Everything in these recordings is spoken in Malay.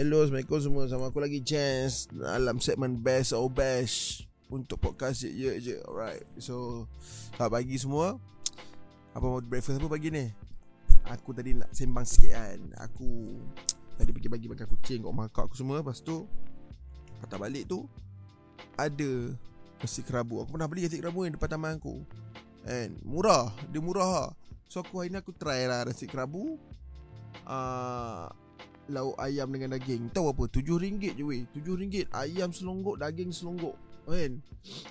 Hello Assalamualaikum semua. Sama aku lagi Jens. Dalam segmen Best or Bash Untuk podcast je je je. Alright. So Selamat pagi semua. Apa mau breakfast apa pagi ni? Aku tadi nak sembang sikit kan. Aku Tadi pergi bagi makan kucing Kat makak aku semua. Lepas tu Patah balik tu Ada Nasi kerabu. Aku pernah beli nasi kerabu Yang depan taman aku. And Murah. Dia murah lah. So aku hari ni aku try lah Nasi kerabu. Uh, lauk ayam dengan daging. Tahu apa? RM7 je weh. RM7 ayam selonggok, daging selonggok. Kan?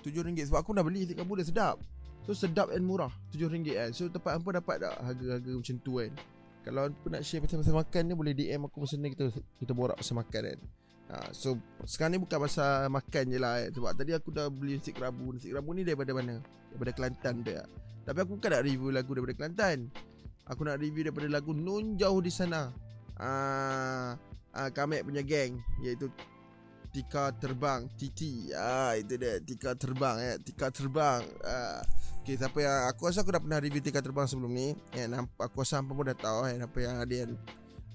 RM7 sebab aku dah beli nasi kabur dah sedap. So sedap and murah. RM7 kan. So tempat apa dapat tak harga-harga macam tu kan? Kalau apa nak share pasal makan ni boleh DM aku pasal ni kita kita borak pasal makan kan. Ha, so sekarang ni bukan pasal makan je lah kan? Sebab tadi aku dah beli nasi kerabu Nasi kerabu ni daripada mana? Daripada Kelantan dia Tapi aku bukan nak review lagu daripada Kelantan Aku nak review daripada lagu Nun Jauh di Sana ah uh, Kamek punya geng iaitu Tika Terbang TT ah itu dia Tika Terbang ya Tika Terbang ah. Okay, siapa yang aku rasa aku dah pernah review Tika Terbang sebelum ni. Ya, Aku rasa hampa pun dah tahu ya, Apa yang ada yang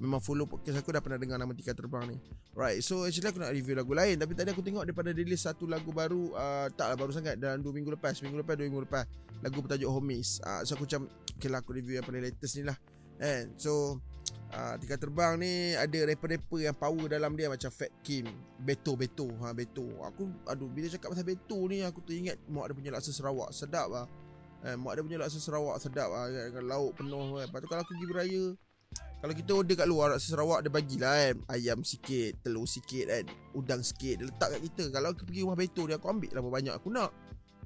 Memang follow podcast aku dah pernah dengar nama Tika Terbang ni. Right, so actually aku nak review lagu lain. Tapi tadi aku tengok daripada rilis satu lagu baru uh, Taklah baru sangat dalam 2 minggu lepas. Minggu lepas, 2 minggu lepas Lagu bertajuk Homies. Uh, So aku macam Okay lah aku review yang paling latest ni lah. And so Ah, tika terbang ni ada rapper-rapper yang power dalam dia macam Fat Kim, Beto Beto, ha Beto. Aku aduh bila cakap pasal Beto ni aku teringat mak dia punya laksa Sarawak sedap ah. Eh, mak dia punya laksa Sarawak sedap ah dengan lauk penuh kan. Lepas tu kalau aku pergi beraya kalau kita order kat luar laksa Sarawak dia bagilah kan ayam sikit, telur sikit kan, udang sikit dia letak kat kita. Kalau aku pergi rumah Beto ni aku ambil lah banyak aku nak.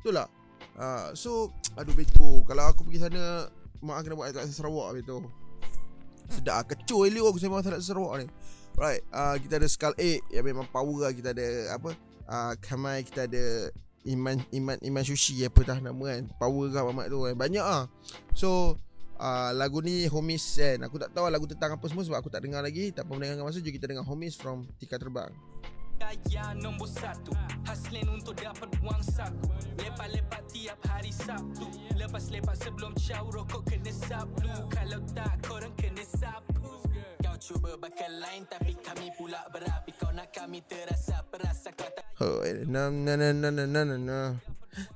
Betul tak? Ha, so aduh Beto kalau aku pergi sana mak kena buat laksa Sarawak Beto. Sedap kecoh elok aku sembang sangat Sarawak ni. Right uh, Kita ada Skull 8 Yang memang power lah. Kita ada Apa uh, Kamai Kita ada Iman Iman Iman Sushi Apa dah nama kan. Power lah mamat tu kan Banyak ah. So uh, Lagu ni Homies kan Aku tak tahu lah lagu tentang apa semua Sebab aku tak dengar lagi. Tak apa mendengarkan masa Jom kita dengar Homies From Tika Terbang. Gaya nombor satu. Haslin untuk dapat wang saku. Lepak-lepak tiap hari Sabtu. Lepas lepak sebelum caw rokok kena sablu cuba bakal lain tapi kami pula berapi Kau nak kami terasa perasa kau tak Oh, na na na na na na na na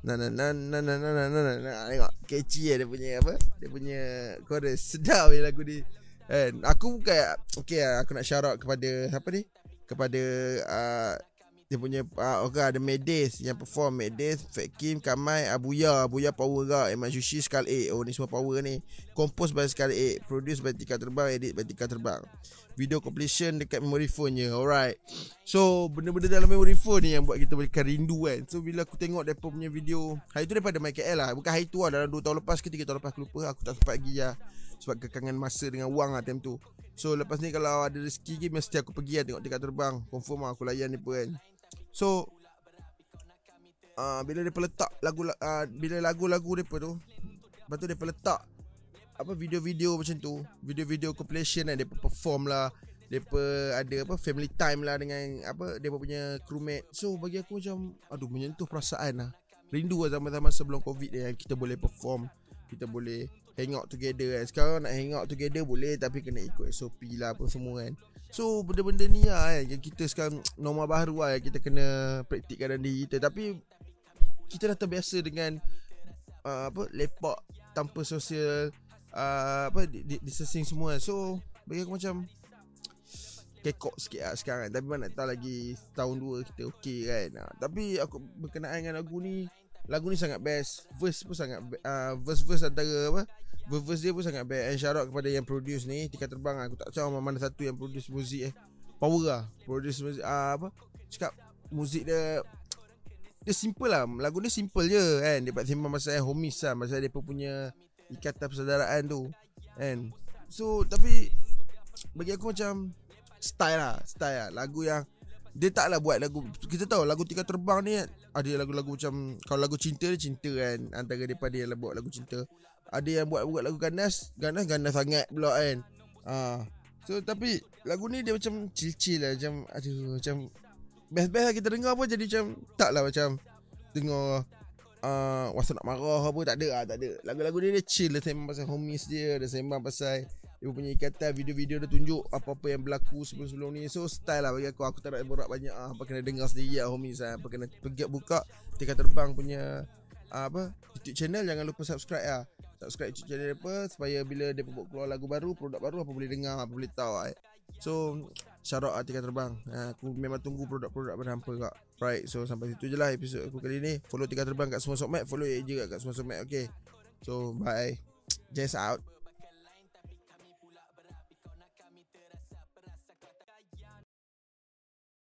Na na na na na na na na na na Tengok catchy ya dia punya apa Dia punya chorus Sedap ya lagu ni And aku bukan Okay aku nak shout out kepada Siapa ni kepada uh, dia punya uh, okay, ada Medes yang perform Medes, Fat Kim, Kamai, Abuya, Abuya power gak, Eman Sushi, Skull 8. Oh ni semua power ni. Compose by Skull 8, produce by Tika Terbang, edit by Tika Terbang. Video completion dekat memory phone je. Alright. So benda-benda dalam memory phone ni yang buat kita berikan rindu kan. So bila aku tengok depa punya video, hari tu daripada MyKL lah. Bukan hari tu lah dalam 2 tahun lepas ke 3 tahun lepas aku lupa. Aku tak sempat pergi lah. Sebab kekangan masa dengan wang lah time tu. So lepas ni kalau ada rezeki lagi Mesti aku pergi lah tengok dekat terbang Confirm lah aku layan ni pun kan So uh, Bila dia letak lagu uh, Bila lagu-lagu dia tu Lepas tu dia letak Apa video-video macam tu. Video-video compilation lah Dia perform lah. Dia ada apa Family time lah dengan Apa Dia punya crewmate. So bagi aku macam Aduh menyentuh perasaan lah. Rindu lah zaman-zaman sebelum covid Yang kita boleh perform. Kita boleh hang out together kan. Sekarang nak hang out together boleh Tapi kena ikut SOP lah apa semua kan So benda-benda ni lah kan Yang kita sekarang normal baru lah Yang kita kena praktikkan dalam diri kita. Tapi Kita dah terbiasa dengan uh, Apa Lepak Tanpa sosial uh, Apa Distancing semua. So Bagi aku macam Kekok sikit lah sekarang. Tapi mana tak lagi Tahun dua kita okey kan. Uh, Tapi aku berkenaan dengan lagu ni Lagu ni sangat best. Verse pun sangat uh, Verse-verse antara apa Verse dia pun sangat best. And shout out kepada yang produce ni Tika terbang. Aku tak tahu mana satu yang produce muzik eh. Power lah. Produce muzik uh, Apa? Cakap Muzik dia Dia simple lah. Lagu ni simple je kan? Dia buat sembang pasal homies lah. Pasal dia punya Ikatan persaudaraan tu Kan? So tapi Bagi aku macam Style lah. Style lah. Lagu yang dia taklah buat lagu. Kita tahu lagu Tika Terbang ni Ada lagu-lagu macam Kalau lagu cinta dia cinta kan? Antara daripada yang buat lagu cinta Ada yang buat buat lagu ganas Ganas ganas sangat pula kan. Ha. So tapi Lagu ni dia macam chill-chill lah Macam Aduh macam Best-best lah kita dengar pun. Jadi macam Taklah macam Dengar uh, nak marah apa Tak ada lah tak ada. Lagu-lagu ni dia chill Dia sembang pasal homies dia Dia sembang pasal Dia punya ikatan video-video dia tunjuk Apa-apa yang berlaku sebelum-sebelum ni. So style lah bagi aku. Aku tak nak borak banyak ah. Apa kena dengar sendiri lah homies lah Apa kena pergi buka Tika Terbang punya ah, Apa? YouTube channel Jangan lupa subscribe lah. Subscribe YouTube channel apa? Supaya bila dia buat keluar lagu baru Produk baru Apa boleh dengar Apa boleh tahu lah So Shout out Tika Terbang. Ha, Aku memang tunggu produk-produk berhampa kak. Right So sampai situ je lah episod aku kali ni. Follow Tika Terbang kat semua sokmat Follow je kat semua sokmat Okay. So bye. Jess out